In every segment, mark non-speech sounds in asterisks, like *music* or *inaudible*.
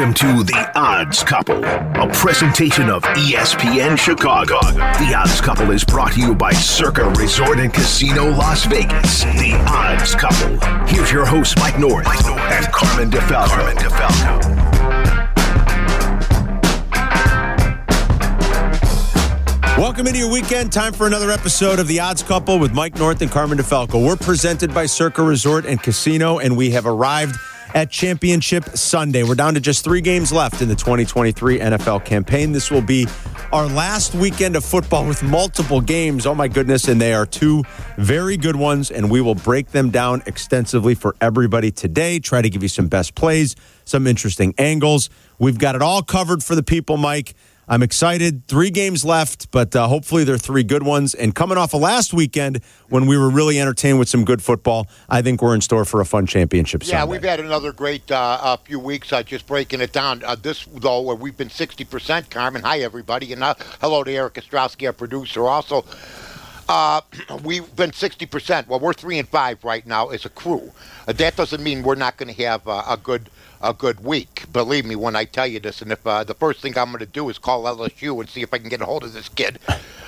Welcome to The Odds Couple, a presentation of ESPN Chicago. The Odds Couple is brought to you by Circa Resort and Casino Las Vegas. The Odds Couple. Here's your host, Mike North, and Carmen DeFalco. Carmen DeFalco. Welcome into your weekend. Time for another episode of The Odds Couple with Mike North and Carmen DeFalco. We're presented by Circa Resort and Casino, and we have arrived at Championship Sunday. We're down to just three games left in the 2023 NFL campaign. This will be our last weekend of football with multiple games. Oh, my goodness. And they are two very good ones, and we will break them down extensively for everybody today. Try to give you some best plays, some interesting angles. We've got it all covered for the people, Mike. I'm excited. Three games left, but uh, hopefully they're three good ones. And coming off of last weekend when we were really entertained with some good football, I think we're in store for a fun championship. Yeah, Sunday. we've had another great uh, uh, few weeks. Uh, just breaking it down. Uh, this though, where we've been 60%. Carmen, hi everybody, and uh, hello to Eric Ostrowski, our producer. Also, uh, *clears throat* we've been 60%. Well, we're three and five right now as a crew. Uh, that doesn't mean we're not going to have uh, a good a good week. Believe me when I tell you this. And if uh, the first thing I'm going to do is call LSU and see if I can get a hold of this kid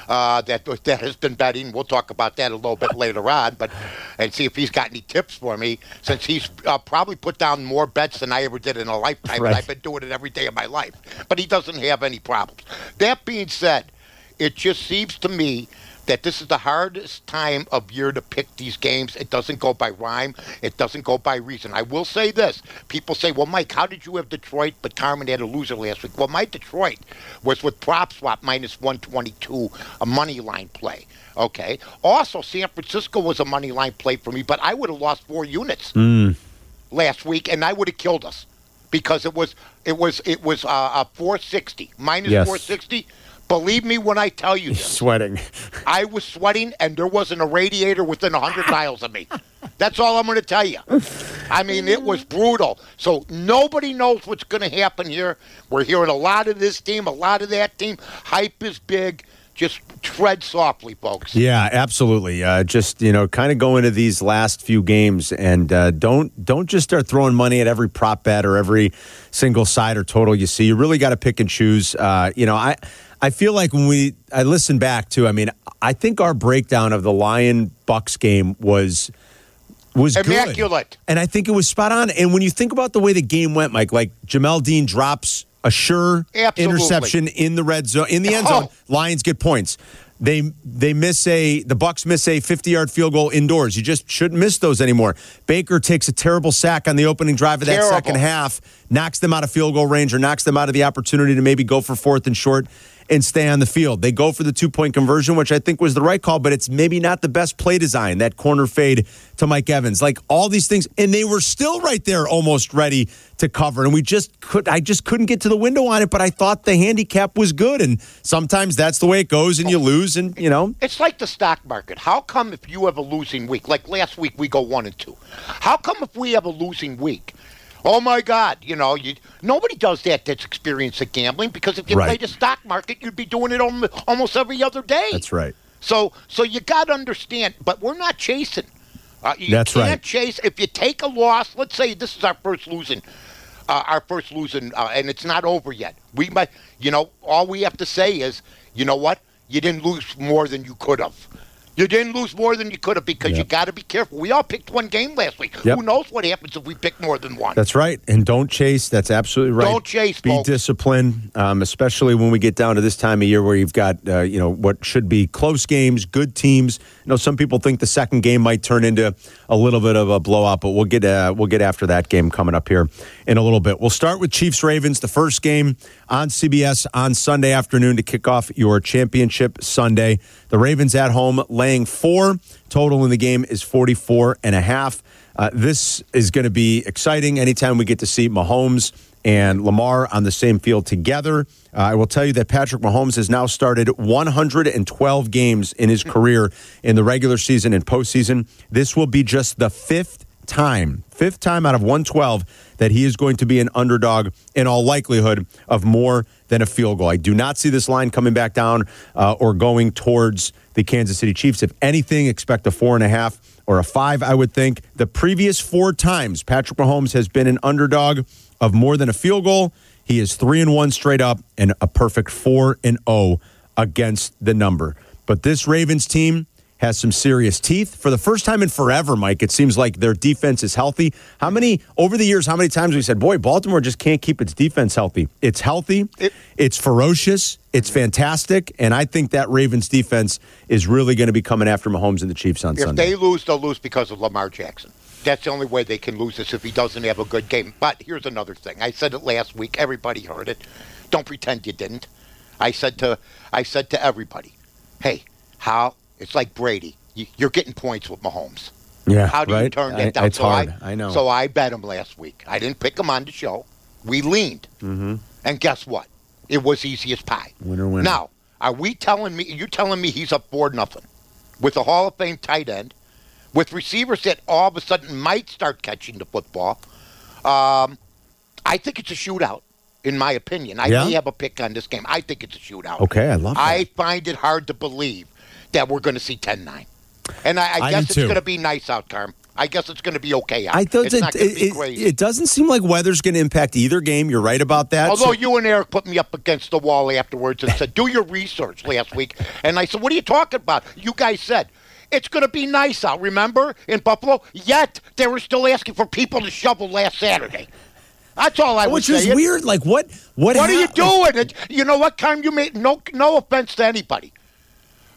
uh, that that has been betting. We'll talk about that a little bit later on, but and see if he's got any tips for me since he's uh, probably put down more bets than I ever did in a lifetime. Right. And I've been doing it every day of my life, but he doesn't have any problems. That being said, it just seems to me that this is the hardest time of year to pick these games. It doesn't go by rhyme. It doesn't go by reason. I will say this. People say, well, Mike, how did you have Detroit, but Carmen had a loser last week? Well, my Detroit was with PropSwap minus 122, a money line play. Okay. Also, San Francisco was a money line play for me, but I would have lost four units last week, and I would have killed us because it was it was it was uh, uh 460 minus Yes. 460. Believe me when I tell you *laughs* this. sweating. I was sweating, and there wasn't a radiator within 100 miles of me. *laughs* That's all I'm going to tell you. I mean, it was brutal. So nobody knows what's going to happen here. We're hearing a lot of this team, a lot of that team. Hype is big. Just tread softly, folks. Yeah, absolutely. Uh, just you know, kind of go into these last few games and uh, don't don't just start throwing money at every prop bet or every single side or total you see. You really got to pick and choose. Uh, you know, I I feel like when we I listen back to, I mean, I think our breakdown of the Lion Bucks game was was good. Immaculate. And I think it was spot on. And when you think about the way the game went, Mike, like Jamel Dean drops a sure Absolutely. interception in the red zone, in the end oh. zone. Oh. Lions get points. They they miss a the Bucks miss a 50 yard field goal indoors. You just shouldn't miss those anymore. Baker takes a terrible sack on the opening drive of that Terrible. second half, knocks them out of field goal range or knocks them out of the opportunity to maybe go for fourth and short and stay on the field. They go for the two point conversion, which I think was the right call, but it's maybe not the best play design. That corner fade to Mike Evans, like all these things, and they were still right there, almost ready to cover. And we just could, I just couldn't get to the window on it. But I thought the handicap was good, and sometimes that's the way it goes, and you lose, and you know. It's like the stock market. How come if you have a losing week, like last week we go one and two? How come if we have a losing week? Oh my God! You know, you, nobody does that. That's experienced at gambling because if you Right. played the stock market, you'd be doing it alm- almost every other day. That's right. So, so you got to understand. But we're not chasing. Uh, you That's can't right. chase. If you take a loss, let's say this is our first losing, uh, our first losing, uh, and it's not over yet. We might, you know, all we have to say is, you know what? You didn't lose more than you could have. You didn't lose more than you could have because you got to be careful. We all picked one game last week. Yep. Who knows what happens if we pick more than one? That's right. And don't chase. That's absolutely right. Don't chase, Be folks. disciplined, um, especially when we get down to this time of year where you've got, uh, you know, what should be close games, good teams. You know, some people think the second game might turn into a little bit of a blowout, but we'll get uh, we'll get after that game coming up here in a little bit. We'll start with Chiefs Ravens, the first game on CBS on Sunday afternoon to kick off your championship Sunday. The Ravens at home laying four. Total in the game is 44 and a half. Uh, this is going to be exciting anytime we get to see Mahomes and Lamar on the same field together. Uh, I will tell you that Patrick Mahomes has now started 112 games in his career in the regular season and postseason. This will be just the fifth time, fifth time out of 112 that he is going to be an underdog in all likelihood of more than a field goal. I do not see this line coming back down uh, or going towards the Kansas City Chiefs. If anything, expect a four and a half or a five, I would think. The previous four times Patrick Mahomes has been an underdog of more than a field goal. He is three and one straight up and a perfect four and zero against the number. But this Ravens team has some serious teeth. For the first time in forever, Mike, it seems like their defense is healthy. How many, over the years, how many times we said, boy, Baltimore just can't keep its defense healthy? It's healthy, It- it's ferocious, it's fantastic, and I think that Ravens defense is really going to be coming after Mahomes and the Chiefs on If Sunday. If they lose, they'll lose because of Lamar Jackson. That's the only way they can lose this if he doesn't have a good game. But here's another thing. I said it last week. Everybody heard it. Don't pretend you didn't. I said to I said to everybody, "Hey, how it's like Brady. You, you're getting points with Mahomes. yeah, How do you right? turn I- that down?" It's so hard. I, I know. So I bet him last week. I didn't pick him on the show. We leaned, mm-hmm. and guess what? It was easy as pie. Winner, winner. Now, are we telling me? You telling me he's up for nothing with a Hall of Fame tight end, with receivers that all of a sudden might start catching the football? Um, I think it's a shootout. In my opinion, I Yeah? may have a pick on this game. I think it's a shootout. Okay, I love that. I find it hard to believe that we're going to see 10-9. and I, I, I guess it's going to be nice out, Carm. I guess it's going to be okay out. I thought it's it, not going to it, it, it doesn't seem like weather's going to impact either game. You're right about that. Although So- you and Eric put me up against the wall afterwards and said, "Do your research." Last week, and I said, "What are you talking about?" You guys said it's going to be nice out. Remember in Buffalo? Yet they were still asking for people to shovel last Saturday. That's all I was saying. which is weird. Like what? What? What are you doing? It, you know what, Carm? You made no no offense to anybody,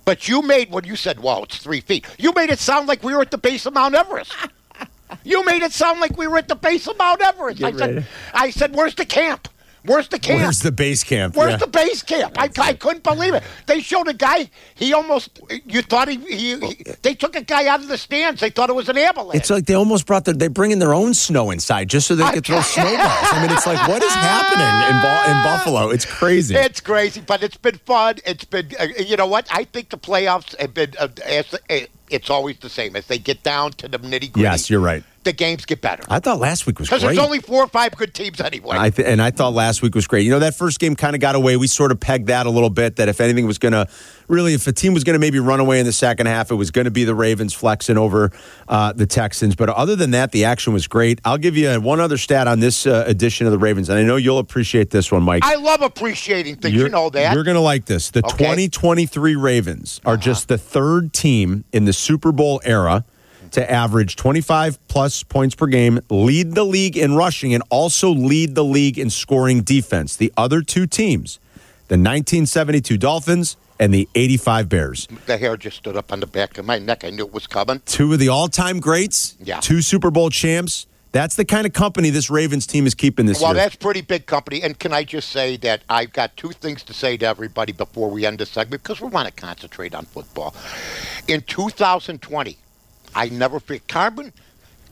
but you made when you said, "Well, it's three feet." You made it sound like we were at the base of Mount Everest. *laughs* You made it sound like we were at the base of Mount Everest. I ready. said, "I said, where's the camp? Where's the camp? Where's the base camp? Where's Yeah. the base camp? I, I couldn't believe it. They showed a guy. He almost. You thought he, he, he. They took a guy out of the stands. They thought it was an avalanche. It's like they almost brought their. They bring in their own snow inside just so they could throw *laughs* snowballs. I mean, it's like what is happening in, in Buffalo? It's crazy. It's crazy, but it's been fun. It's been, uh, you know what? I think the playoffs have been. Uh, as, uh, it's always the same. As they get down to the nitty gritty, yes, you're right. The games get better I thought last week was because there's only four or five good teams anyway. I th- and I thought last week was great. You know, that first game kind of got away. We sort of pegged that a little bit. That if anything was going to really, if a team was going to maybe run away in the second half, it was going to be the Ravens flexing over uh, the Texans. But other than that, the action was great. I'll give you one other stat on this uh, edition of the Ravens, and I know you'll appreciate this one, Mike. I love appreciating things. You know that. You're going to like this. The Okay. 2023 Ravens are just the third team in the Super Bowl era to average 25 plus points per game, lead the league in rushing, and also lead the league in scoring defense. The other two teams, the 1972 Dolphins and the 85 Bears. the hair just stood up on the back of my neck. I knew it was coming. Two of the all time greats, Yeah. two Super Bowl champs. That's the kind of company this Ravens team is keeping this Well, year. that's pretty big company. And can I just say that I've got two things to say to everybody before we end this segment because we want to concentrate on football. In 2020, I never forget. Carbon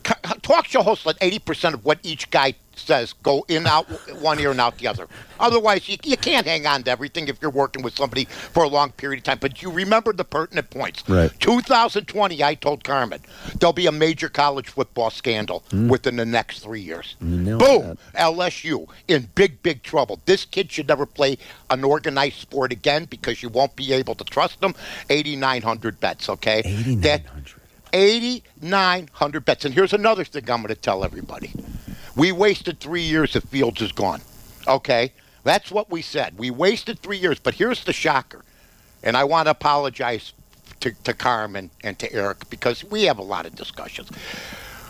ca- talk show hosts let 80% of what each guy says go in out one ear and out the other. Otherwise, you, you can't hang on to everything if you're working with somebody for a long period of time. But you remember the pertinent points. Right. 2020, I told Carmen there'll be a major college football scandal mm. within the next three years. nailed Boom. LSU in big, big trouble. This kid should never play an organized sport again because you won't be able to trust them. 8,900 bets, okay? 8,900. 8,900 bets. And here's another thing I'm going to tell everybody. We wasted three years if Fields is gone. Okay? That's what we said. We wasted three years. But here's the shocker. And I want to apologize to, to Carmen and to Eric because we have a lot of discussions.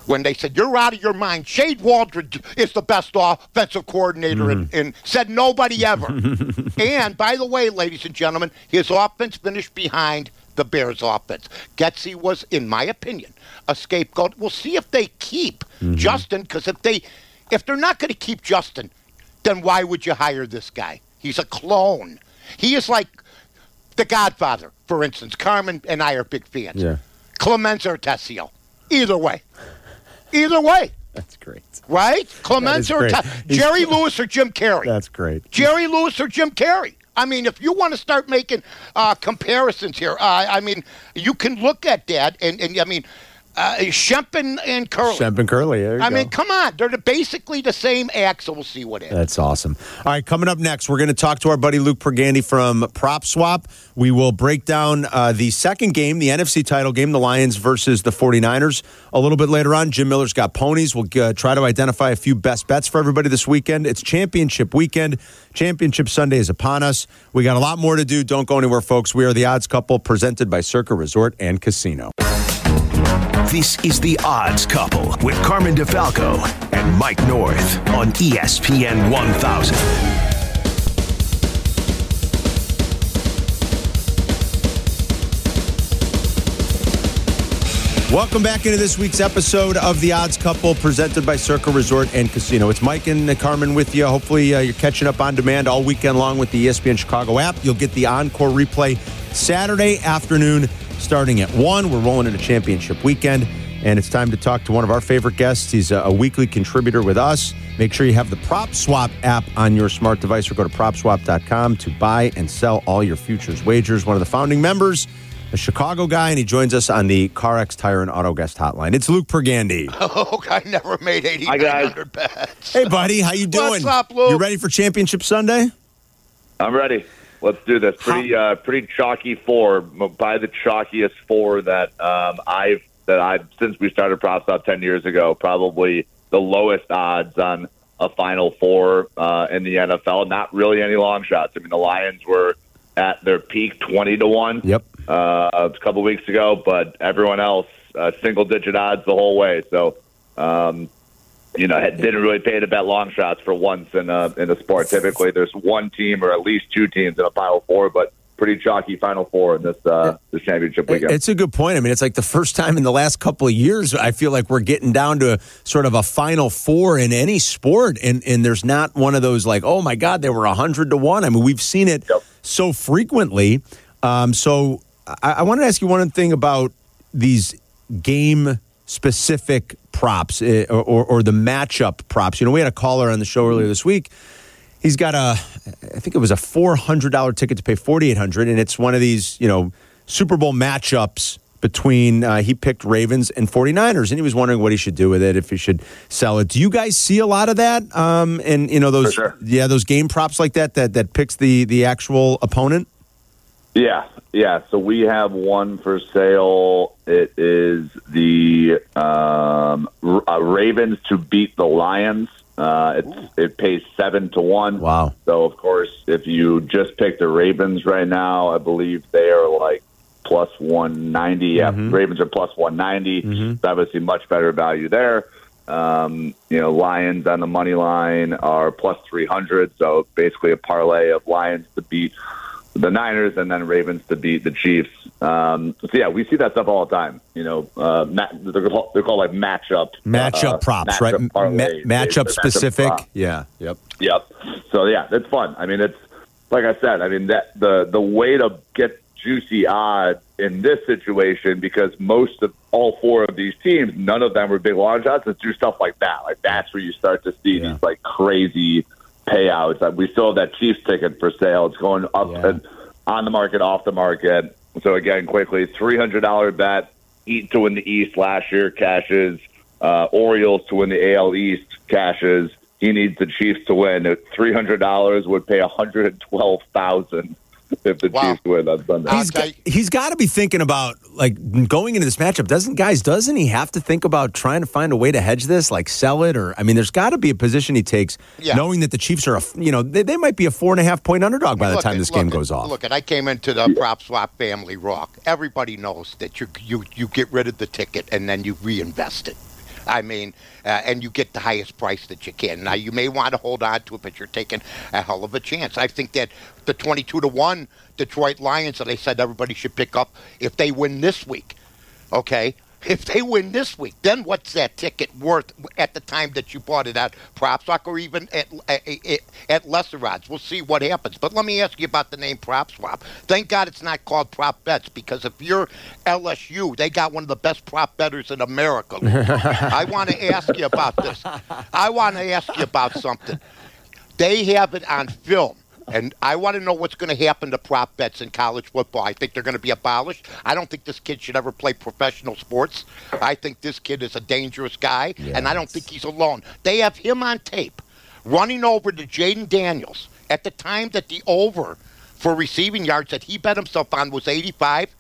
When they said, You're out of your mind, Shane Waldron is the best offensive coordinator, and, and mm-hmm. said nobody ever. *laughs* and by the way, ladies and gentlemen, his offense finished behind the Bears' offense. Getsy was, in my opinion, a scapegoat. We'll see if they keep mm-hmm. Justin, because if they if they're not going to keep Justin, then why would you hire this guy? He's a clone. He is like the Godfather, for instance. Carmen and I are big fans. Yeah. Clemenza or Tessio. Either way. Either way. That's great. Right? Clemens is or great. Jerry *laughs* Lewis or Jim Carrey. That's great. Jerry Lewis or Jim Carrey. I mean, if you want to start making uh, comparisons here, uh, I mean, you can look at that, and, and I mean, Uh, Shemp and, and Curly. Shemp and Curly. There you I go. mean, come on. They're the, basically the same act, so we'll see what happens. That's awesome. All right, coming up next, we're going to talk to our buddy Luke Pergande from PropSwap. We will break down uh, the second game, the NFC title game, the Lions versus the 49ers. A little bit later on, Jim Miller's got ponies. We'll uh, try to identify a few best bets for everybody this weekend. It's championship weekend. Championship Sunday is upon us. We got a lot more to do. Don't go anywhere, folks. We are the odds couple presented by Circa Resort and Casino. This is The Odds Couple with Carmen DeFalco and Mike North on ESPN 1000. Welcome back into this week's episode of The Odds Couple presented by Circa Resort and Casino. It's Mike and Carmen with you. Hopefully, uh, you're catching up on demand all weekend long with the ESPN Chicago app. You'll get the encore replay Saturday afternoon starting at 1. We're rolling into championship weekend, and it's time to talk to one of our favorite guests. He's a, a weekly contributor with us. Make sure you have the PropSwap app on your smart device or go to propswap.com to buy and sell all your futures wagers. One of the founding members a Chicago guy, and he joins us on the CarX Tire and Auto Guest Hotline. It's Luke Pergande. *laughs* Oh, I never made 8,900 bets. Hey, buddy, how you doing? What's up, Luke? You ready for Championship Sunday? I'm ready. Let's do this. Pretty, uh, pretty chalky four. By the chalkiest four that um, I've that I've since we started PropSwap ten years ago. Probably the lowest odds on a Final Four uh, in the NFL. Not really any long shots. I mean, the Lions were at their peak twenty to one. Yep. Uh, a couple weeks ago, but everyone else uh, single digit odds the whole way. So. Um, you know, didn't really pay to bet long shots for once in a in a sport. Typically, there's one team or at least two teams in a Final Four, but pretty chalky Final Four in this uh, this championship weekend. It's a good point. I mean, it's like the first time in the last couple of years I feel like we're getting down to sort of a final four in any sport, and and there's not one of those like, oh my God, they were hundred to one. I mean, we've seen it Yep. so frequently. Um, so I, I wanted to ask you one thing about these game specific props eh, or, or, or the matchup props. You know, we had a caller on the show earlier this week. He's got a, I think it was a four hundred dollar ticket to pay forty eight hundred, and it's one of these, you know, Super Bowl matchups between. Uh, he picked Ravens and 49ers, and he was wondering what he should do with it, if he should sell it. Do you guys see a lot of that? Um, and you know those, sure. yeah, those game props like that that that picks the the actual opponent. Yeah, yeah. So we have one for sale. It is the um, uh, Ravens to beat the Lions. Uh, it's, it pays seven to one. Wow. So of course, if you just pick the Ravens right now, I believe they are like plus one ninety. Yeah, Ravens are plus one So obviously, much better value there. Um, you know, Lions on the money line are plus three hundred. So basically, a parlay of Lions to beat the Niners and then Ravens to beat the Chiefs. Um, so yeah, we see that stuff all the time. You know, uh, ma- they're, called, they're called like matchup Matchup uh, props, matchup right? Ma- parlays. matchup They're specific. Yeah. Yep. Yep. So yeah, it's fun. I mean, it's like I said. I mean that the the way to get juicy odds in this situation because most of all four of these teams, none of them were big long shots. Is do stuff like that. Like that's where you start to see Yeah. these like crazy payouts. Like, we still have that Chiefs ticket for sale. It's going up Yeah. and on the market, off the market. So again, quickly, three hundred dollar bet. Eat to win the East last year cashes. Uh, Orioles to win the AL East cashes. He needs the Chiefs to win. Three hundred dollars would pay one hundred twelve thousand if the Wow. Chiefs win on Sunday. I'll He's got, he's got to be thinking about like going into this matchup. Doesn't guys? Doesn't he have to think about trying to find a way to hedge this, like sell it, or I mean, there's got to be a position he takes, Yeah. knowing that the Chiefs are a you know they, they might be a four and a half point underdog by the Look time this game goes off. Look, it, I came into the PropSwap family rock. Everybody knows that you you you get rid of the ticket and then you reinvest it. I mean, uh, and you get the highest price that you can. Now you may want to hold on to it, but you're taking a hell of a chance. I think that the 22 to one Detroit Lions that I said everybody should pick up if they win this week. Okay. If they win this week, then what's that ticket worth at the time that you bought it at PropSwap or even at, at, at lesser odds? We'll see what happens. But let me ask you about the name PropSwap. Thank God it's not called Prop Bets because if you're LSU, they got one of the best prop betters in America. *laughs* I want to ask you about this. I want to ask you about something. They have it on film and I want to know what's going to happen to prop bets in college football. I think they're going to be abolished. I don't think this kid should ever play professional sports. I think this kid is a dangerous guy, and I don't think he's alone. They have him on tape running over to Jayden Daniels at the time that the over for receiving yards that he bet himself on was 85.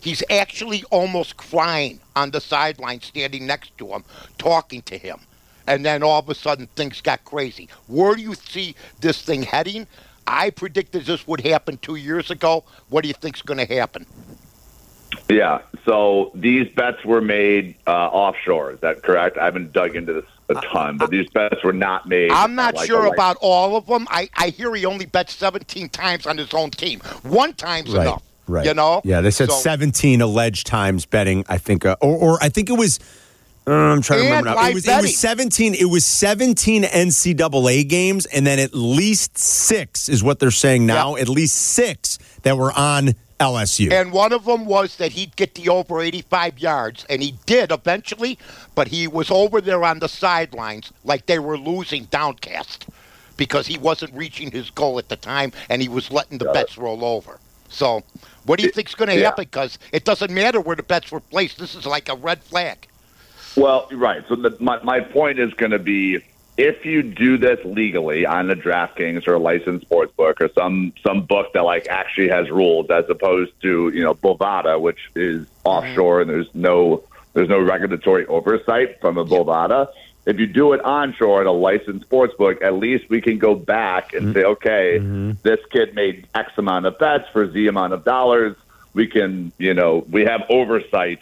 He's actually almost crying on the sideline, standing next to him, talking to him. And then all of a sudden, things got crazy. Where do you see this thing heading? I predicted this would happen two years ago. What do you think's going to happen? Yeah. So these bets were made uh, offshore. Is that correct? I haven't dug into this a ton, but these bets were not made. I'm not like sure about all of them. I, I hear he only bet 17 times on his own team. One time's Right. enough. Right. You know? Yeah, they said So- 17 alleged times betting. I think, uh, or, or I think it was. I'm trying to And remember now. It was, it was 17. It was 17 NCAA games, and then at least six is what they're saying now. At least six that were on LSU. And one of them was that he'd get the over 85 yards, and he did eventually, but he was over there on the sidelines like they were losing downcast because he wasn't reaching his goal at the time, and he was letting the Got bets roll over. So, what do you think's going to Yeah. happen? Because it doesn't matter where the bets were placed. This is like a red flag. Well, right. So the, my my point is going to be if you do this legally on the DraftKings or a licensed sports book or some some book that like actually has rules as opposed to you know Bovada, which is offshore and there's no there's no regulatory oversight from a Bovada. If you do it onshore at a licensed sports book, at least we can go back and mm-hmm. say, okay, mm-hmm. this kid made X amount of bets for Z amount of dollars. We can, you know, we have oversight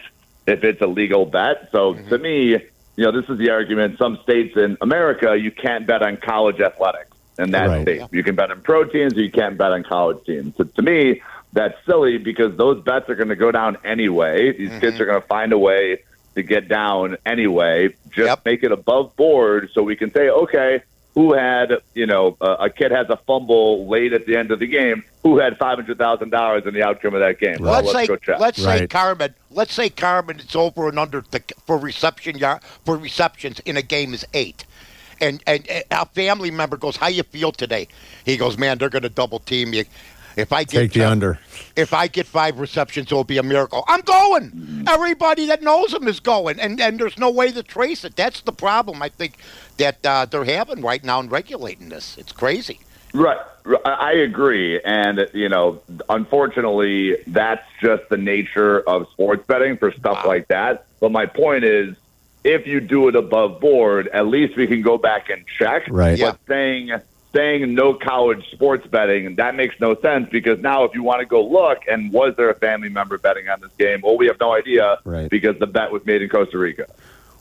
if it's a legal bet. So mm-hmm. to me, you know, this is the argument. Some states in America, you can't bet on college athletics in that Right. state. You can bet on pro teams, or you can't bet on college teams. So to me, that's silly because those bets are going to go down anyway. These kids mm-hmm. are going to find a way to get down anyway. Just Yep. make it above board so we can say, okay, who had, you know, a, a kid has a fumble late at the end of the game. Who had five hundred thousand dollars in the outcome of that game? Well, let's, let's say let's say Right. Carmen. Let's say Carmen. It's over and under the, for reception yard for receptions in a game is eight. And, and and a family member goes, "How you feel today?" He goes, "Man, they're going to double team you. If I get Take the uh, under. if I get five receptions, it'll be a miracle. I'm going. Everybody that knows him is going, and and there's no way to trace it. That's the problem I think that uh, they're having right now in regulating this. It's crazy. Right. right. I I agree. And, you know, unfortunately, that's just the nature of sports betting for stuff Wow. like that. But my point is, if you do it above board, at least we can go back and check. Right. Yeah. But saying, saying no college sports betting, and that makes no sense because now if you want to go look, and was there a family member betting on this game? Well, we have no idea Right. because the bet was made in Costa Rica.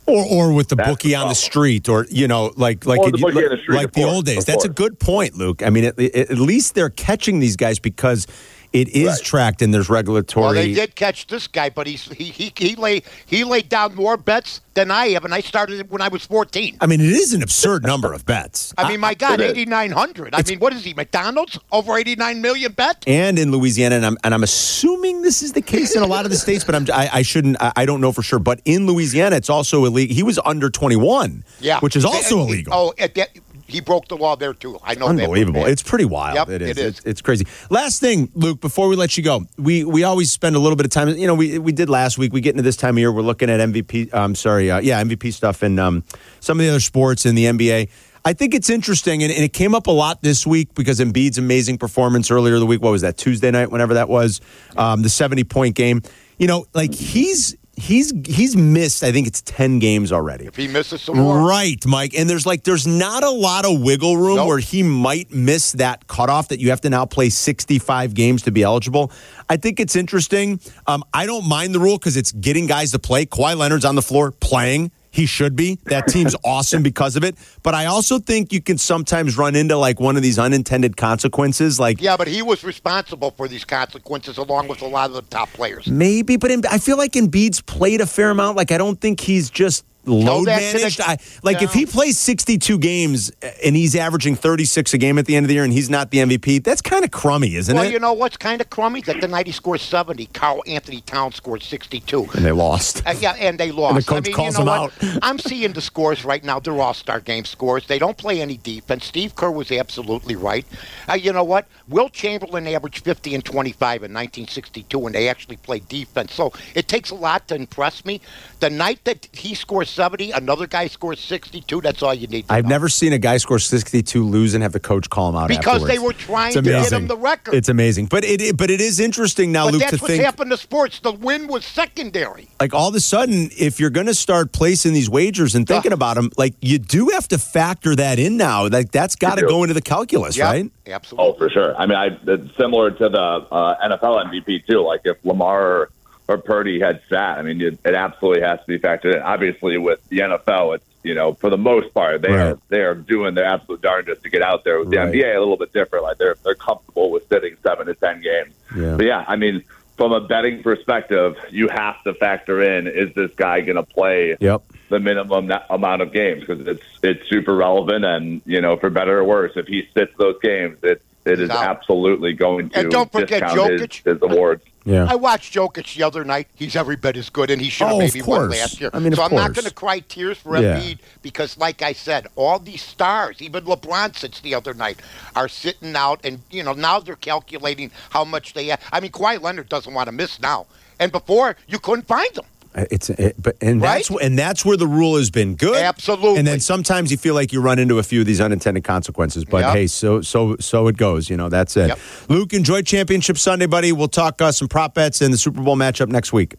Or, or with the That's bookie the on the street, or you know, like like it- the bookie the street, like the course, old days. That's a good point, Luke. I mean, at, at least they're catching these guys because it is Right. tracked and there's regulatory. Well, they did catch this guy, but he's, he he he lay he laid down more bets than I have, and I started when I was 14. I mean, it is an absurd number of bets. I mean, my God, 8,900. I mean, what is he, McDonald's? Over 89 million bet? and in Louisiana, and I'm and I'm assuming this is the case in a lot of the *laughs* states, but I'm I, I shouldn't I, I don't know for sure. But in Louisiana, it's also illegal. He was under 21, Yeah. which is also illegal. Oh, at that, he broke the law there, too. I know that. Unbelievable! It's pretty wild. Yep, it is. it is. It's, it's crazy. Last thing, Luke. Before we let you go, we we always spend a little bit of time. You know, we we did last week. We get into this time of year. We're looking at MVP. I'm sorry. Uh, yeah, MVP stuff and um, some of the other sports in the NBA. I think it's interesting, and, and it came up a lot this week because Embiid's amazing performance earlier the week. What was that Tuesday night? Whenever that was, um, the 70 point game. You know, like he's he's he's missed. I think it's 10 games already. If he misses some more. Right, Mike. And there's like there's not a lot of wiggle room Nope. where he might miss that cutoff that you have to now play 65 games to be eligible. I think it's interesting. Um, I don't mind the rule because it's getting guys to play. Kawhi Leonard's on the floor playing. He should be. That team's *laughs* awesome because of it. But I also think you can sometimes run into like one of these unintended consequences. Like Yeah, but he was responsible for these consequences along with a lot of the top players. Maybe, but Em- I feel like Embiid's played a fair amount. Like I don't think he's just load the- managed. I, like if he plays 62 games and he's averaging 36 a game at the end of the year and he's not the MVP, that's kind of crummy, isn't Well, it? Well, you know what's kind of crummy? That the night he scored 70, Karl-Anthony Towns scored 62. and they lost. Uh, yeah, and they lost. And the coach I mean, calls you know them what? out. *laughs* I'm seeing the scores right now. They're all-star game scores. They don't play any defense. Steve Kerr was absolutely right. Uh, you know what? Wilt Chamberlain averaged 50 and 25 in 1962 when they actually played defense. So it takes a lot to impress me. The night that he scores 70, another guy scores 62. That's all you need. To I've know. never seen a guy score 62 lose and have the coach call him out because they were trying to get him the record. It's amazing, but it, it- but it is interesting now, but Luke, that's to what's think happened to sports. The win was secondary. like all of a sudden, if you're going to start placing these wagers and thinking Ugh. about them, like you do have to factor that in now. Like that's got to go into the calculus, Yep, right? Absolutely. Oh, for sure. I mean, I, it's similar to the uh, NFL MVP too. Like if Lamar or, or Purdy had sat, I mean, it, it absolutely has to be factored in. Obviously, with the NFL, it's you know for the most part they Right. are they are doing their absolute darndest to get out there. With the Right. NBA, a little bit different. Like they're they're comfortable with sitting seven to ten games. Yeah. But yeah, I mean, from a betting perspective, you have to factor in: is this guy going to play? Yep. the minimum na- amount of games because it's it's super relevant and you know for better or worse if he sits those games it it is out. absolutely going to And don't forget discount his, Jokic. his awards. Yeah. I watched Jokic the other night. He's every bit as good, and he should have Oh, maybe won last year. I mean, so I'm not going to cry tears for Yeah. Embiid because, like I said, all these stars, even LeBron sits the other night, are sitting out, and you know now they're calculating how much they. Have. I mean, Kawhi Leonard doesn't want to miss now, and before you couldn't find them. Uh, It's it, but and that's Right? wh- and that's where the rule has been good. Absolutely. And then sometimes you feel like you run into a few of these unintended consequences. But Yep. hey, so so so it goes. You know that's it. Yep. Luke, enjoy Championship Sunday, buddy. We'll talk uh, some prop bets and the Super Bowl matchup next week.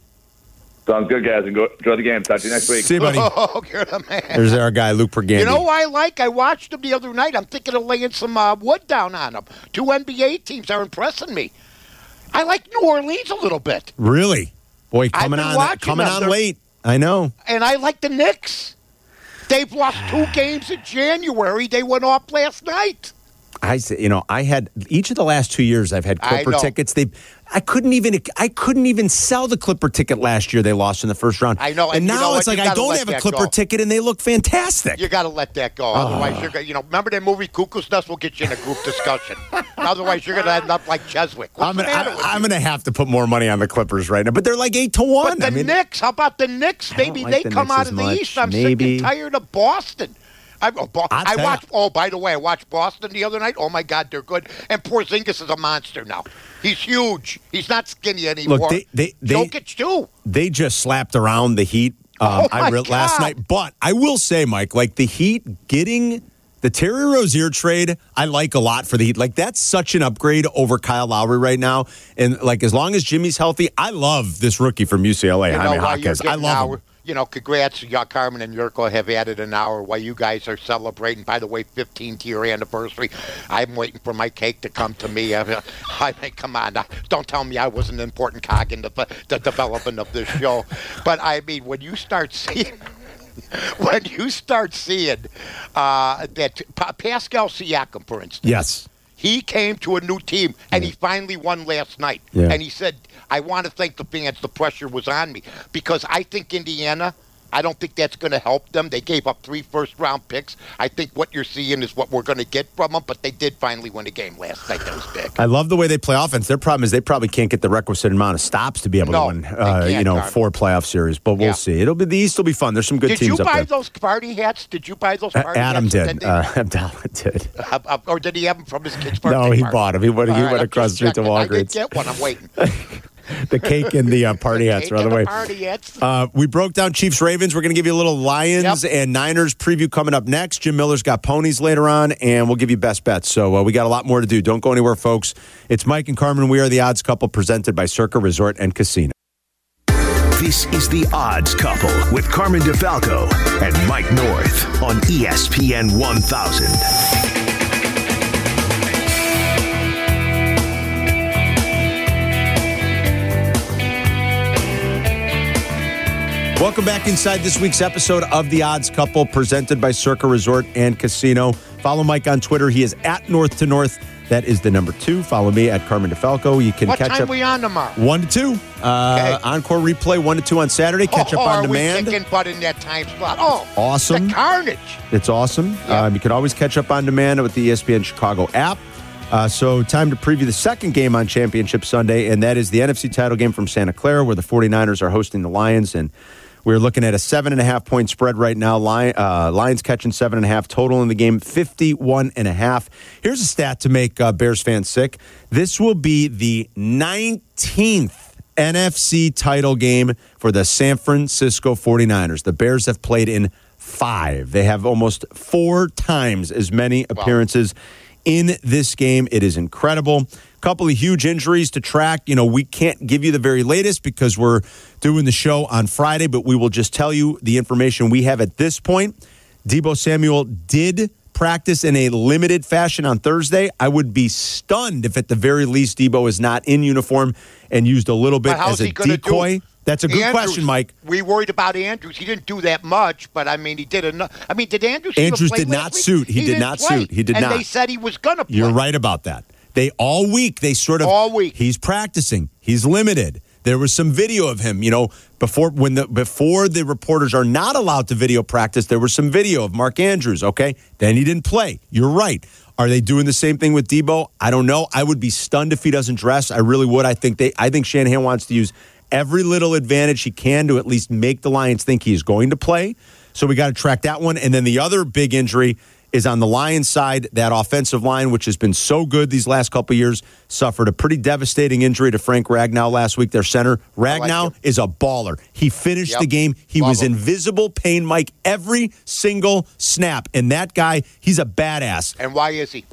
Sounds good, guys, and enjoy the game. Talk to you next week. See you, buddy. *laughs* Oh, you're the man. There's our guy, Luke Pergande. You know who I like? I watched him the other night. I'm thinking of laying some uh, wood down on them. Two NBA teams are impressing me. I like New Orleans a little bit, Really? Boy, coming on coming on late. I know. and I like the Knicks. They've lost two *sighs* games in January. They went off last night. I said, you know, I had each of the last two years I've had Clipper tickets. They, I couldn't even, I couldn't even sell the Clipper ticket last year. They lost in the first round. I know, and, and you now know it's what? like I don't have a Clipper go. ticket, and they look fantastic. You got to let that go. Ah. Otherwise, you're gonna, you know, remember that movie Cuckoo's Nest will get you in a group discussion. Otherwise, you're going to end up like Cheswick. What's I'm gonna, matter I, with I'm you? gonna have to put more money on the Clippers right now, but they're like eight to one. But the I mean, Knicks, how about the Knicks? Maybe like they the come Knicks out of the much. East. I'm Maybe. sick and tired of Boston. I, oh, Bo- I watched. Oh, by the way, I watched Boston the other night. Oh my God, they're good. And Porzingis is a monster now. He's huge. He's not skinny anymore. they- they- they- Jokic too. they just slapped around the Heat. Um, Oh, I my re- last God. night, but I will say, Mike, like the Heat getting the Terry Rozier trade, I like a lot for the Heat. Like that's such an upgrade over Kyle Lowry right now, and like as long as Jimmy's healthy, I love this rookie from UCLA, You Jaime while. I love him. You know, congrats, yeah, Carmen and Yurko have added an hour while you guys are celebrating. By the way, 15th year anniversary. I'm waiting for my cake to come to me. *laughs* I, mean, come on, don't tell me I was an important cog in the, the development of this show. But I mean, when you start seeing. *laughs* When you start seeing uh, that Pa- Pascal Siakam, for instance, Yes, he came to a new team and he finally won last night. Yeah. And he said, I want to thank the fans. The pressure was on me because I think Indiana, I don't think that's going to help them. They gave up three first round picks. I think what you're seeing is what we're going to get from them, but they did finally win a game last night. That was big. I love the way they play offense. Their problem is they probably can't get the requisite amount of stops to be able No, to win, uh, you know, Carmen. four playoff series. But we'll Yeah. see. It'll be the East will be fun. There's some good teams. Did teams you up buy there. those party hats? Did you buy those Uh, party Adam hats? did. *laughs* Did Uh, Abdallah did. uh, uh, or did he have them from his kid's birthday No, he party? bought them. He went, he right, went across the street to checking. I did Walgreens. get one. I'm waiting. *laughs* the cake and the uh, party hats Cake are on the way. Party hats. Uh, we broke down Chiefs Ravens. We're going to give you a little Lions Yep. and Niners preview coming up next. Jim Miller's got ponies later on, and we'll give you best bets. So uh, we got a lot more to do. Don't go anywhere, folks. It's Mike and Carmen. We are the odds couple presented by Circa Resort and Casino. This is The Odds Couple with Carmen DeFalco and Mike North on ESPN 1000. Welcome back inside this week's episode of The Odds Couple presented by Circa Resort and Casino. Follow Mike on Twitter. He is at North to North. That is the number two. Follow me at Carmen DeFalco. You can What catch time up we on tomorrow? one to two. Uh, Okay. Encore replay one to two on Saturday. Catch oh, up on are demand. We butt in that time slot. Oh, Awesome. The carnage. It's awesome. Yeah. Um, you can always catch up on demand with the ESPN Chicago app. Uh, so, time to preview the second game on Championship Sunday, and that is the NFC title game from Santa Clara, where the 49ers are hosting the Lions. And we're looking at a seven and a half point spread right now. Lion, uh, Lions catching seven and a half total in the game, 51 and a half. Here's a stat to make uh, Bears fans sick. This will be the 19th NFC title game for the San Francisco 49ers. The Bears have played in five. They have almost four times as many appearances in this game. It is incredible. Couple of huge injuries to track. You know, we can't give you the very latest because we're doing the show on Friday, but we will just tell you the information we have at this point. Deebo Samuel did practice in a limited fashion on Thursday. I would be stunned if, at the very least, Deebo is not in uniform and used a little bit as a he decoy. That's a good Andrews, question, Mike. We worried about Andrews. He didn't do that much, but I mean, he did enough. I mean, did Andrews? Andrews did not week? suit. He did didn't not play. suit. He did and not. they said he was going to play. You're right about that. They all week they sort of All week. He's practicing. He's limited. There was some video of him, you know, before when the before the reporters are not allowed to video practice. There was some video of Mark Andrews. Okay, then he didn't play. You're right. Are they doing the same thing with Deebo? I don't know. I would be stunned if he doesn't dress. I really would. I think they. I think Shanahan wants to use every little advantage he can to at least make the Lions think he's going to play. So we got to track that one. And then the other big injury is on the Lions side. That offensive line, which has been so good these last couple years, suffered a pretty devastating injury to Frank Ragnow last week. Their center Ragnow him. is a baller. He finished Yep. the game. He Love was him. invisible pain, Mike, every single snap. And that guy, he's a badass And why is he?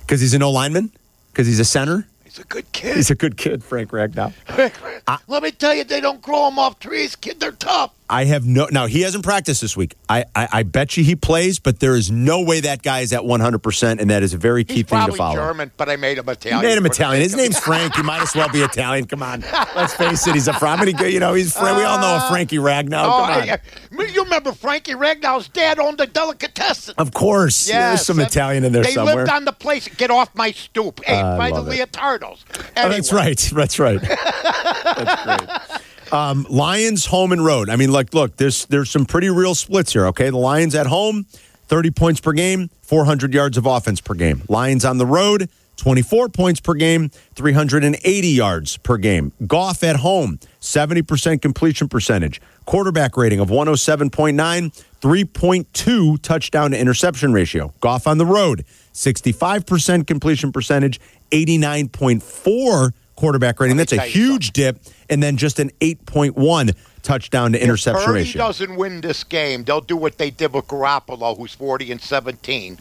because he's an O lineman, because he's a center. He's a good kid. He's a good kid, Frank Ragnow. *laughs* Let me tell you, they don't grow them off trees, kid. They're tough. I have no. Now he hasn't practiced this week. I, I I bet you he plays, but there is no way that guy is at one hundred percent, and that is a very key He's thing to follow. German, but I made him You Italian. made him Italian. His name's *laughs* Frank. He might as well be Italian. Come on, let's face it. He's a. He, you know, he's. Frank. We all know a uh, Frankie Ragnow. Oh, Come on. I- I- you remember Frankie Ragnow's dad owned a delicatessen. Of course, there's some Italian in there they somewhere. lived on the place. Get off my stoop. Hey, I by the it. leotardos. Oh, that's right. *laughs* That's right. *laughs* that's great. Um, Lions home and road. I mean, like, look, there's there's some pretty real splits here. Okay, the Lions at home, thirty points per game, four hundred yards of offense per game. Lions on the road, twenty four points per game, three hundred and eighty yards per game. Goff at home, seventy percent completion percentage, quarterback rating of one hundred seven point nine, three point two touchdown to interception ratio. Goff on the road, sixty five percent completion percentage, eighty nine point four quarterback rating. That's a huge dip, and then just an 8.1 touchdown to interception Purdy ratio. doesn't win this game, they'll do what they did with Garoppolo, who's 40 and 17.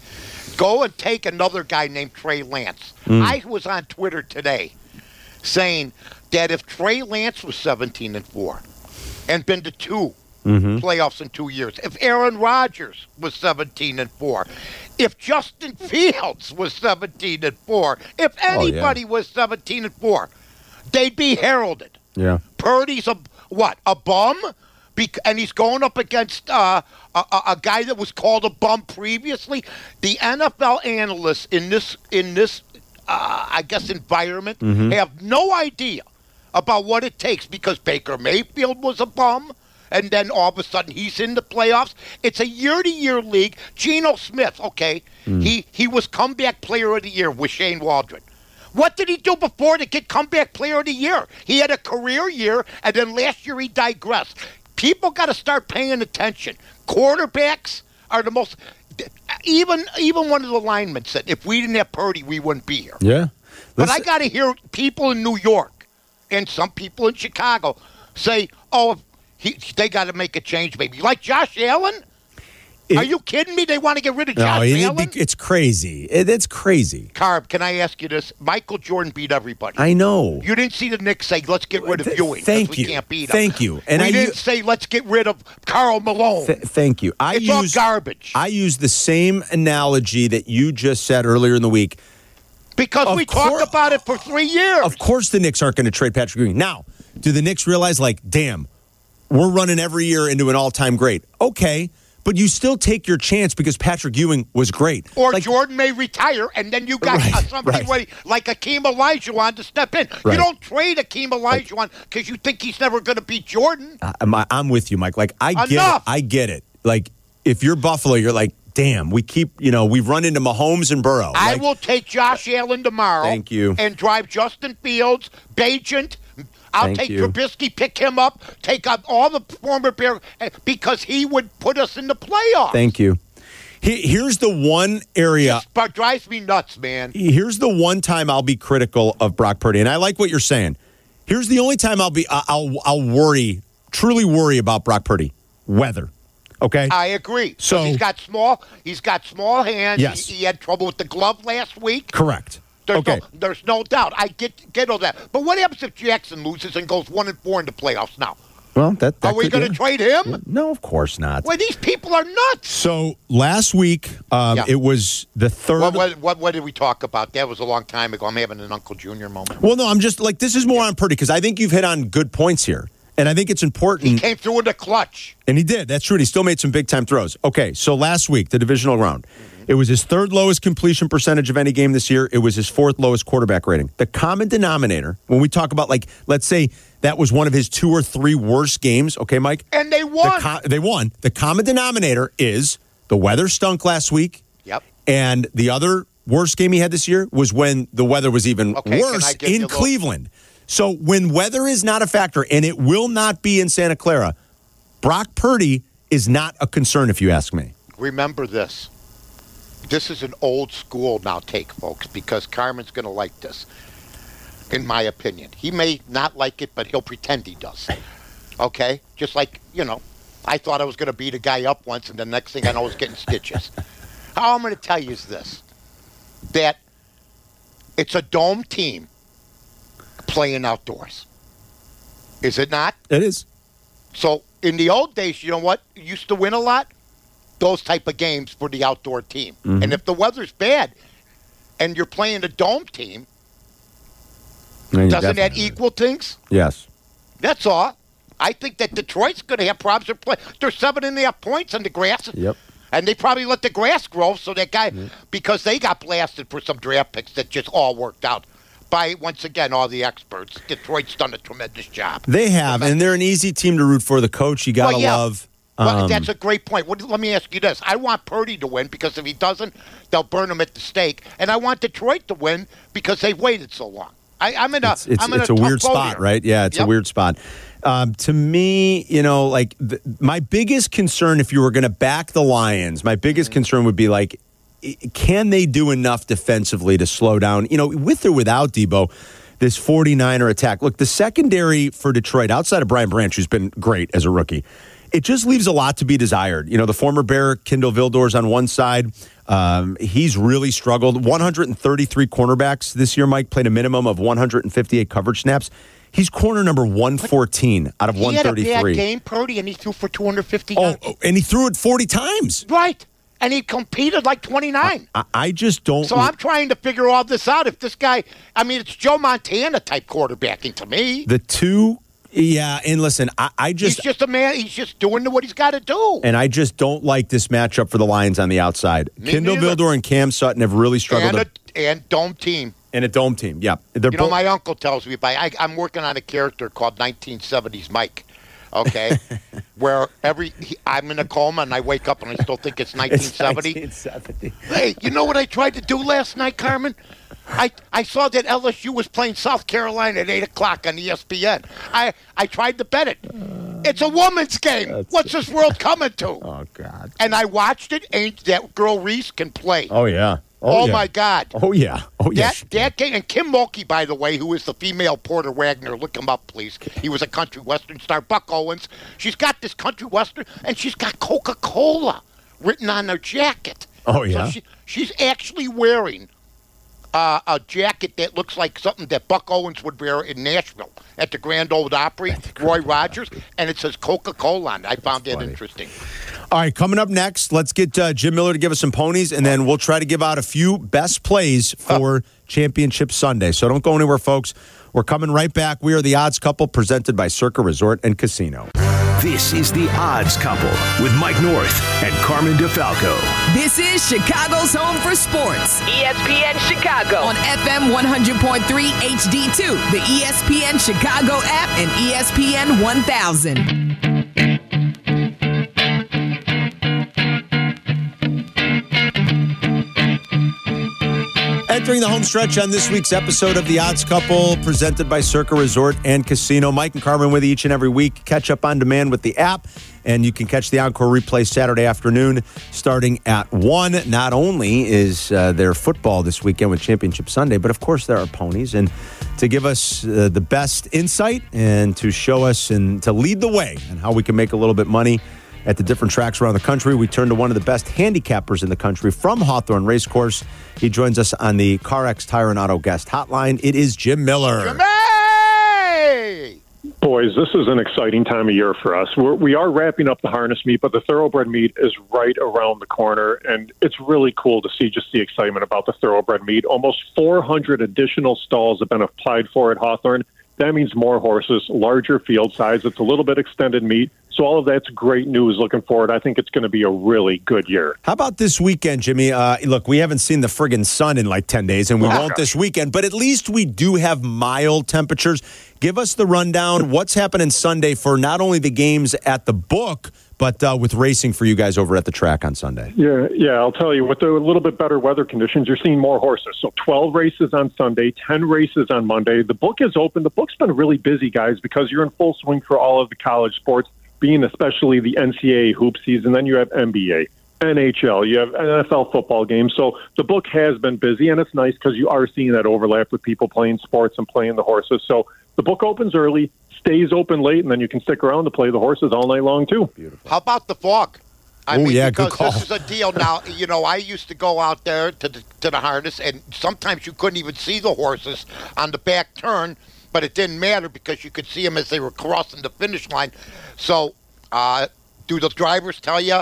Go and take another guy named Trey Lance. Hmm. I was on Twitter today saying that if Trey Lance was 17 and 4 and been to 2 Mm-hmm. playoffs in two years, if Aaron Rodgers was 17 and 4, if Justin Fields was 17 and 4, if Oh, yeah. anybody was 17 and 4, they'd be heralded. Yeah. Purdy's a what? A bum? Bec- and he's going up against uh, a, a, a guy that was called a bum previously. The NFL analysts in this in this uh, I guess environment have no idea about what it takes because Baker Mayfield was a bum. And then all of a sudden he's in the playoffs. It's a year-to-year league. Geno Smith, okay, hmm. he he was comeback player of the year with Shane Waldron. What did he do before to get comeback player of the year? He had a career year, and then last year he digressed. People got to start paying attention. Quarterbacks are the most. Even even one of the linemen said, if we didn't have Purdy, we wouldn't be here. Yeah. But I got to hear people in New York and some people in Chicago say, "Oh, he, they got to make a change, maybe." Like Josh Allen. It- Are you kidding me? They want to get rid of no, Josh it- Allen. it's crazy. It, it's crazy. Carm, can I ask you this? Michael Jordan beat everybody. I know. You didn't see the Knicks say, "Let's get rid of Th- Ewing." thank we you. Can't beat him. Thank you. And we I didn't u- say, "Let's get rid of Karl Malone." Th- thank you. I it's all use garbage I use the same analogy that you just said earlier in the week. because of we cour- talked about it for three years. Of course, the Knicks aren't going to trade Patrick Ewing. Now, do the Knicks realize, like, damn, we're running every year into an all-time great? Okay, but you still take your chance because Patrick Ewing was great. Or Like, Jordan may retire, and then you got Right, *laughs* somebody right. like Akeem Olajuwon to step in. Right. You don't trade Akeem Olajuwon because you think he's never going to beat Jordan. I'm, I'm with you, Mike. Like I get it. I get it. Like if you're Buffalo, you're like, damn, we keep, you know, we've run into Mahomes and Burrow. I Like, will take Josh Allen tomorrow. Thank you. And drive Justin Fields, Bagent. I'll Thank take you. Trubisky, pick him up, take up all the former Bear eh, because he would put us in the playoffs. Thank you. He- Here's the one area. But drives me nuts, man. Here's the one time I'll be critical of Brock Purdy, and I like what you're saying. Here's the only time I'll be I'll I'll worry, truly worry about Brock Purdy. Weather. Okay. I agree. So- he's got small. He's got small hands. Yes. He, he had trouble with the glove last week. Correct. There's okay. no, there's no doubt. I get get all that. But what happens if Jackson loses and goes one and four in the playoffs now? well, that, that Are we going to yeah. trade him? No, of course not. Well, these people are nuts. So last week, um, Yeah. it was the third. What, what, what, what did we talk about? That was a long time ago. I'm having an Uncle Junior moment. Well, no, I'm just like this is more on Purdy because I think you've hit on good points here, and I think it's important. He came through in the clutch. And he did. That's true. And he still made some big time throws. Okay, so last week, the divisional round, it was his third lowest completion percentage of any game this year. It was his fourth lowest quarterback rating. The common denominator, when we talk about, like, let's say that was one of his two or three worst games, okay, Mike? And they The won. co- they won. The common denominator is the weather stunk last week. Yep. And the other worst game he had this year was when the weather was even Okay, worse in a little- Cleveland. So when weather is not a factor, and it will not be in Santa Clara, Brock Purdy is not a concern, if you ask me. Remember this. This is an old school now take, folks, because Carmen's going to like this, in my opinion. He may not like it, but he'll pretend he does. Okay? Just like, you know, I thought I was going to beat a guy up once, and the next thing I know, I was getting stitches. *laughs* How I'm going to tell you is this that it's a dome team playing outdoors. Is it not? It is. So in the old days, you know what used to win a lot? Those type of games for the outdoor team. Mm-hmm. And if the weather's bad and you're playing a dome team, doesn't that equal things? Yes. That's all. I think that Detroit's going to have problems. They're, play- they're seven and a half points on the grass. Yep. And they probably let the grass grow so that guy, because they got blasted for some draft picks that just all worked out by, once again, all the experts. Detroit's done a tremendous job. They have, and they're an easy team to root for. The coach, you got to Well, yeah. love. Well, Um, that's a great point. What, let me ask you this: I want Purdy to win because if he doesn't, they'll burn him at the stake, and I want Detroit to win because they've waited so long. I, I'm in a, it's, it's, I'm in it's a, a, weird spot, here. right? Yeah, it's a weird spot. Um, to me, you know, like the, my biggest concern, if you were going to back the Lions, my biggest Mm-hmm. concern would be like, can they do enough defensively to slow down? You know, with or without Deebo, this 49er attack. Look, the secondary for Detroit, outside of Brian Branch, who's been great as a rookie, it just leaves a lot to be desired. You know, the former Bear, Kindle Vildor's on one side. Um, he's really struggled. 133 cornerbacks this year, Mike, played a minimum of 158 coverage snaps. He's corner number 114 out of He had a bad 133. game, Purdy, and he threw for 250 Oh, yards. oh, and he threw it 40 times. Right, and he competed like 29. I, I just don't. so I'm trying to figure all this out. If this guy, I mean, it's Joe Montana type quarterbacking to me. the two, yeah, and listen, I, I he's just. just a man. He's just doing what he's got to do. and I just don't like this matchup for the Lions on the outside. Me Kindle neither. Vildor and Cam Sutton have really struggled And, a, and dome team. And a dome team. Yeah, they're You know, both. my uncle tells me, by I, I'm working on a character called 1970s Mike. Okay, *laughs* where every he, I'm in a coma and I wake up and I still think it's *laughs* It's 1970. 1970. Hey, you know what I tried to do last night, Carmen? I, I saw that LSU was playing South Carolina at 8 o'clock on ESPN. I, I tried to bet it. Uh, it's a woman's game. What's this world coming to? Oh God. And I watched it. Ain't that girl Reese can play? Oh yeah. Oh, yeah. my God. Oh yeah. Oh yeah. That, that game, and Kim Mulkey, by the way, who is the female Porter Wagoner, look him up, please. He was a country western star. Buck Owens. She's got this country western, and she's got Coca Cola written on her jacket. Oh, yeah? So she, she's actually wearing uh, a jacket that looks like something that Buck Owens would wear in Nashville at the Grand Ole Opry, Roy Rogers, and it says Coca Cola on it. I found that funny. interesting. All right, coming up next, let's get uh, Jim Miller to give us some ponies, and then we'll try to give out a few best plays for Championship Sunday. So don't go anywhere, folks. We're coming right back. We are the odds couple presented by Circa Resort and Casino. This is The Odds Couple with Mike North and Carmen DeFalco. This is Chicago's home for sports. ESPN Chicago. On FM 100.3 HD2, the ESPN Chicago app, and ESPN 1000. Entering the home stretch on this week's episode of The Odds Couple, presented by Circa Resort and Casino. Mike and Carmen with you each and every week. Catch up on demand with the app, and you can catch the encore replay Saturday afternoon starting at 1. Not only is uh, there football this weekend with Championship Sunday, but of course there are ponies. And to give us uh, the best insight and to show us and to lead the way on how we can make a little bit money at the different tracks around the country. We turn to one of the best handicappers in the country from Hawthorne Racecourse. He joins us on the CarX Tire and Auto Guest Hotline. It is Jim Miller. Hey! Boys, this is an exciting time of year for us. We're, we are wrapping up the harness meet, but the thoroughbred meet is right around the corner, and it's really cool to see just the excitement about the thoroughbred meet. Almost 400 additional stalls have been applied for at Hawthorne. That means more horses, larger field size. It's a little bit extended meet. So all of that's great news looking forward. I think it's going to be a really good year. How about this weekend, Jimmy? Uh, look, we haven't seen the friggin' sun in like 10 days, and we won't this weekend, but at least we do have mild temperatures. Give us the rundown. What's happening Sunday for not only the games at the book, but uh, with racing for you guys over at the track on Sunday? Yeah, yeah. I'll tell you, with the little bit better weather conditions, you're seeing more horses. So 12 races on Sunday, 10 races on Monday. The book is open. The book's been really busy, guys, because you're in full swing for all of the college sports, being especially the NCAA hoop season. Then you have NBA. NHL, you have NFL football games. So the book has been busy, and it's nice because you are seeing that overlap with people playing sports and playing the horses. So the book opens early, stays open late, and then you can stick around to play the horses all night long too. Beautiful. How about the fog? I Oh, mean, yeah, good because call. this is a deal *laughs* now. You know, I used to go out there to the, to the harness, and sometimes you couldn't even see the horses on the back turn, but it didn't matter because you could see them as they were crossing the finish line. So, uh, do the drivers tell you,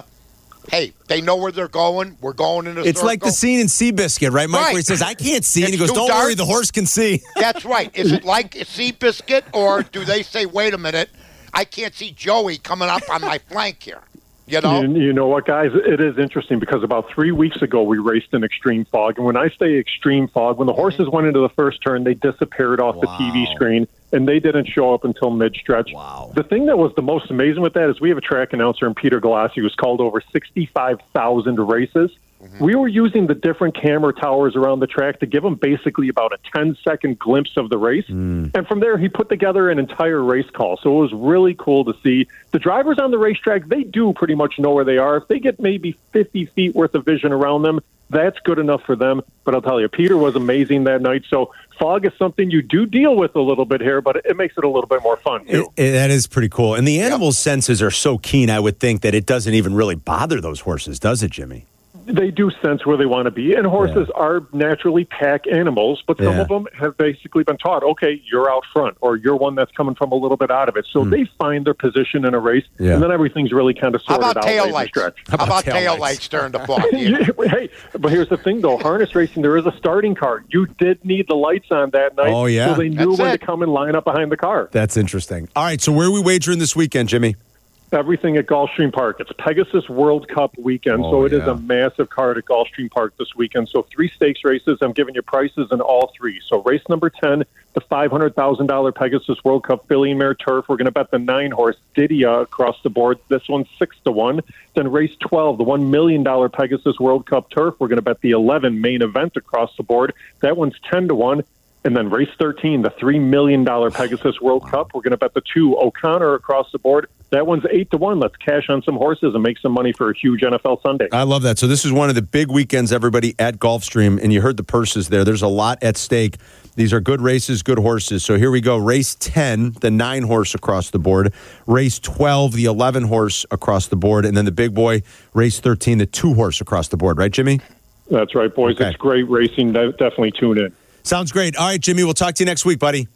hey, they know where they're going? We're going in a It's like the scene in Seabiscuit, right, Mike? Right. Where he says, I can't see. and he goes, Don't dark. worry, the horse can see. *laughs* That's right. Is it like Seabiscuit, or do they say, wait a minute, I can't see Joey coming up on my flank here? You know? You, you know what, guys? It is interesting because about three weeks ago we raced in extreme fog, and when I say extreme fog, when the mm-hmm. horses went into the first turn, they disappeared off the TV screen, and they didn't show up until mid-stretch. Wow. The thing that was the most amazing with that is we have a track announcer in Peter Glass Galassi who's called over sixty-five thousand races. We were using the different camera towers around the track to give him basically about a 10 second glimpse of the race. Hmm. And from there, he put together an entire race call. So it was really cool to see. The drivers on the racetrack, they do pretty much know where they are. If they get maybe 50 feet worth of vision around them, that's good enough for them. But I'll tell you, Peter was amazing that night. So fog is something you do deal with a little bit here, but it makes it a little bit more fun, too. It- it- that is pretty cool. And the animal senses are so keen, I would think that it doesn't even really bother those horses, does it, Jimmy? They do sense where they want to be. And horses are naturally pack animals, but some Yeah. of them have basically been taught, okay, you're out front, or you're one that's coming from a little bit out of it. So hmm. they find their position in a race. Yeah. and then everything's really kind of How sorted about out tail late in lights? stretch. How about about tail tail lights? lights during the *laughs* fog? You hey, but here's the thing, though. Harness racing, there is a starting car. You did need the lights on that night, Oh, yeah. so they knew That's when it. to come and line up behind the car. That's interesting. All right, so where are we wagering this weekend, Jimmy? Everything at Gulfstream Park. It's Pegasus World Cup weekend, Oh, so it is yeah. a massive card at Gulfstream Park this weekend. So three stakes races. I'm giving you prices in all three. So race number ten, the five hundred thousand dollar Pegasus World Cup filly mare turf. We're going to bet the nine horse Didia across the board. This one's six to one. Then race twelve, the one million dollar Pegasus World Cup turf. We're going to bet the eleven main event across the board. That one's ten to one. And then race 13, the $3 million Pegasus World Cup. We're going to bet the two O'Connor across the board. That one's 8 to 1. Let's cash on some horses and make some money for a huge NFL Sunday. I love that. So this is one of the big weekends, everybody at Gulfstream, and you heard the purses there. There's a lot at stake. These are good races, good horses. So here we go. Race 10, the nine horse across the board. Race 12, the 11 horse across the board. And then the big boy, race 13, the two horse across the board. Right, Jimmy? That's right, boys. Okay. It's great racing. De- Definitely tune in. Sounds great. All right, Jimmy, we'll talk to you next week, buddy.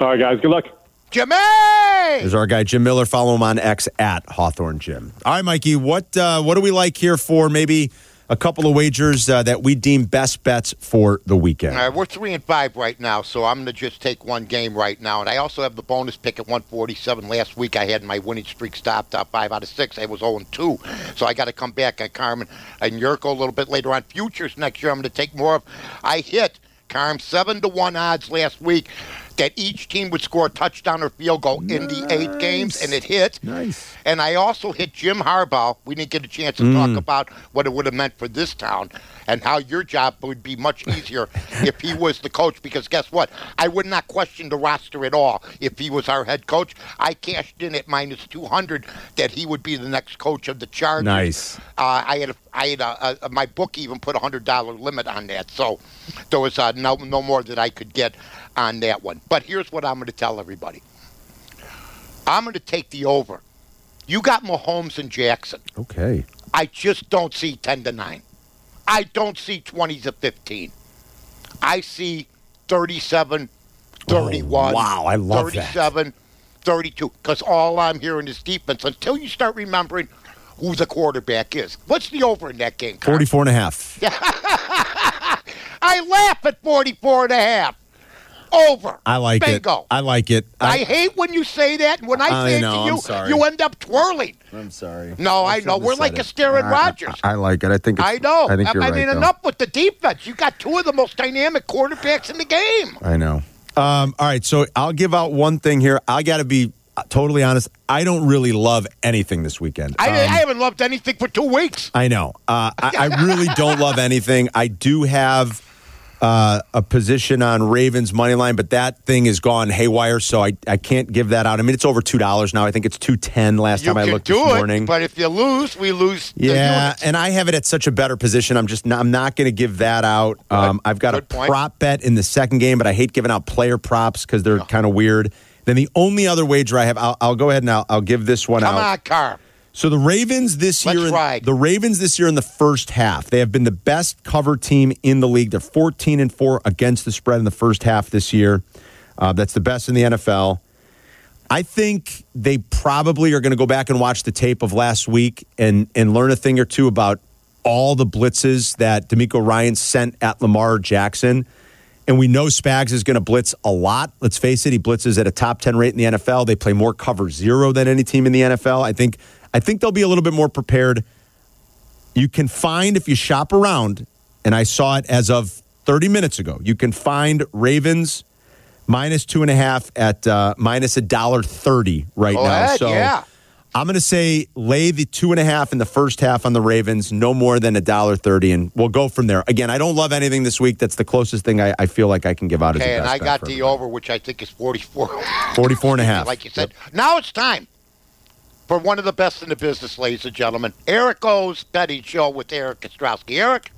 All right, guys. Good luck. Jimmy! There's our guy Jim Miller. Follow him on X at Hawthorne Jim. All right, Mikey. What uh, what do we like here for maybe a couple of wagers uh, that we deem best bets for the weekend. All right, we're three and five right now, so I'm going to just take one game right now. And I also have the bonus pick at 147. Last week I had my winning streak stopped at five out of six. I was 0 2. So I got to come back on Carmen and Yurko a little bit later on. Futures next year I'm going to take more of. I hit Carm 7 to 1 odds last week that each team would score a touchdown or field goal in the eight games, and it hit. Nice. And I also hit Jim Harbaugh. We didn't get a chance to talk about what it would have meant for this town and how your job would be much easier *laughs* if he was the coach. Because guess what? I would not question the roster at all if he was our head coach. I cashed in at minus 200 that he would be the next coach of the Chargers. Nice. Uh, I had a, I had a, a, my book even put a hundred dollar limit on that, so there was uh, no no more that I could get on that one. But here's what I'm going to tell everybody. I'm going to take the over. You got Mahomes and Jackson. Okay. I just don't see 10 to 9. I don't see 20 to 15. I see 37, 31. Oh, wow, I love that. 37, 32. Because all I'm hearing is defense until you start remembering who the quarterback is. What's the over in that game? Carl? 44 and a half. *laughs* I laugh at 44 and a half. Over. I like Bingo. it. I like it. I, hate when you say that, and when I I say know, it to you, sorry. you end up twirling. I'm sorry. No, I know. We're like a Aaron Rodgers. I, I like it. I think. It's, I know. I think you're I right. mean, though. enough with the defense. You got two of the most dynamic quarterbacks in the game. I know. Um, all right, so I'll give out one thing here. I got to be uh, totally honest. I don't really love anything this weekend. I, Um, I haven't loved anything for two weeks. I know. Uh, I, I really don't love anything. I do have uh, a position on Ravens money line, but that thing is gone haywire, so I, I can't give that out. I mean, it's over two dollars now. I think it's two ten. Last You time I looked do this it, morning. but if you lose, we lose. Yeah, and I have it at such a better position. I'm just not, I'm not going to give that out. Um, I've got Good a point. prop bet in the second game, but I hate giving out player props because they're kind of weird. Then the only other wager I have, I'll, I'll go ahead and I'll, I'll give this one Come out. Come on, Carr. So the Ravens this Let's year, in- ride. the Ravens this year in the first half, they have been the best cover team in the league. They're 14 and four against the spread in the first half this year. Uh, that's the best in the NFL. I think they probably are going to go back and watch the tape of last week and and learn a thing or two about all the blitzes that DeMeco Ryan sent at Lamar Jackson. And we know Spags is going to blitz a lot. Let's face it, he blitzes at a top 10 rate in the NFL. They play more cover zero than any team in the NFL. I think I think they'll be a little bit more prepared. You can find if you shop around, and I saw it as of 30 minutes ago, you can find Ravens minus two and a half at uh, minus a dollar thirty right Go now. ahead, so yeah. I'm going to say lay the two and a half in the first half on the Ravens, no more than a dollar thirty, and we'll go from there. Again, I don't love anything this week. That's the closest thing I, I feel like I can give out as a Okay, and I got the over, which I think is 44. 44 and a half. *laughs* like you said. Now it's time for one of the best in the business, ladies and gentlemen. Eric O's betting show with Eric Ostrowski. Eric,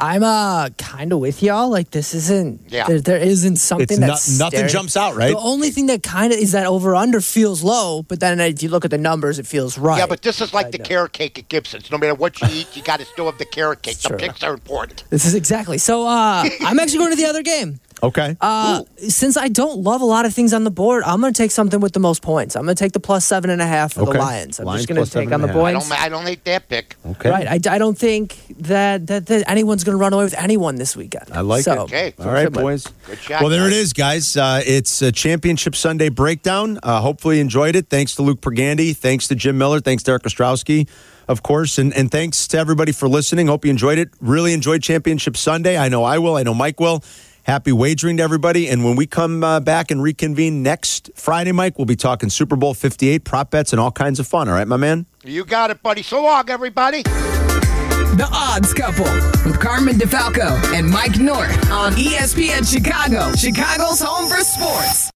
I'm uh kind of with y'all. Like this isn't. Yeah. There, there isn't something It's that's not- nothing staring- jumps out, right? The only thing that kind of is that over under feels low, but then if you look at the numbers, it feels right. yeah, but this is like I the know. carrot cake at Gibson's. No matter what you *laughs* eat, you got to still have the carrot cake. The Sure. picks are important. This is exactly. So uh, *laughs* I'm actually going to the other game. Okay. Uh, since I don't love a lot of things on the board, I'm going to take something with the most points. I'm going to take the plus seven and a half for Okay. the Lions. I'm Lions just going to take on the and a half. I don't, I don't hate that pick. okay. Right. I, I don't think that, that, that anyone's going to run away with anyone this weekend. I like so, it. Okay. All right, Similar. boys. Good shot, Well, there it guys. is, guys. Uh, it's a Championship Sunday breakdown. Uh, hopefully, you enjoyed it. Thanks to Luke Pergande. Thanks to Jim Miller. Thanks to Eric Ostrowski, of course. And, and thanks to everybody for listening. Hope you enjoyed it. Really enjoyed Championship Sunday. I know I will. I know Mike will. Happy wagering to everybody. And when we come uh, back and reconvene next Friday, Mike, we'll be talking Super Bowl 58, prop bets, and all kinds of fun. All right, my man? You got it, buddy. So long, everybody. The Odds Couple with Carmen DeFalco and Mike North on ESPN Chicago, Chicago's home for sports.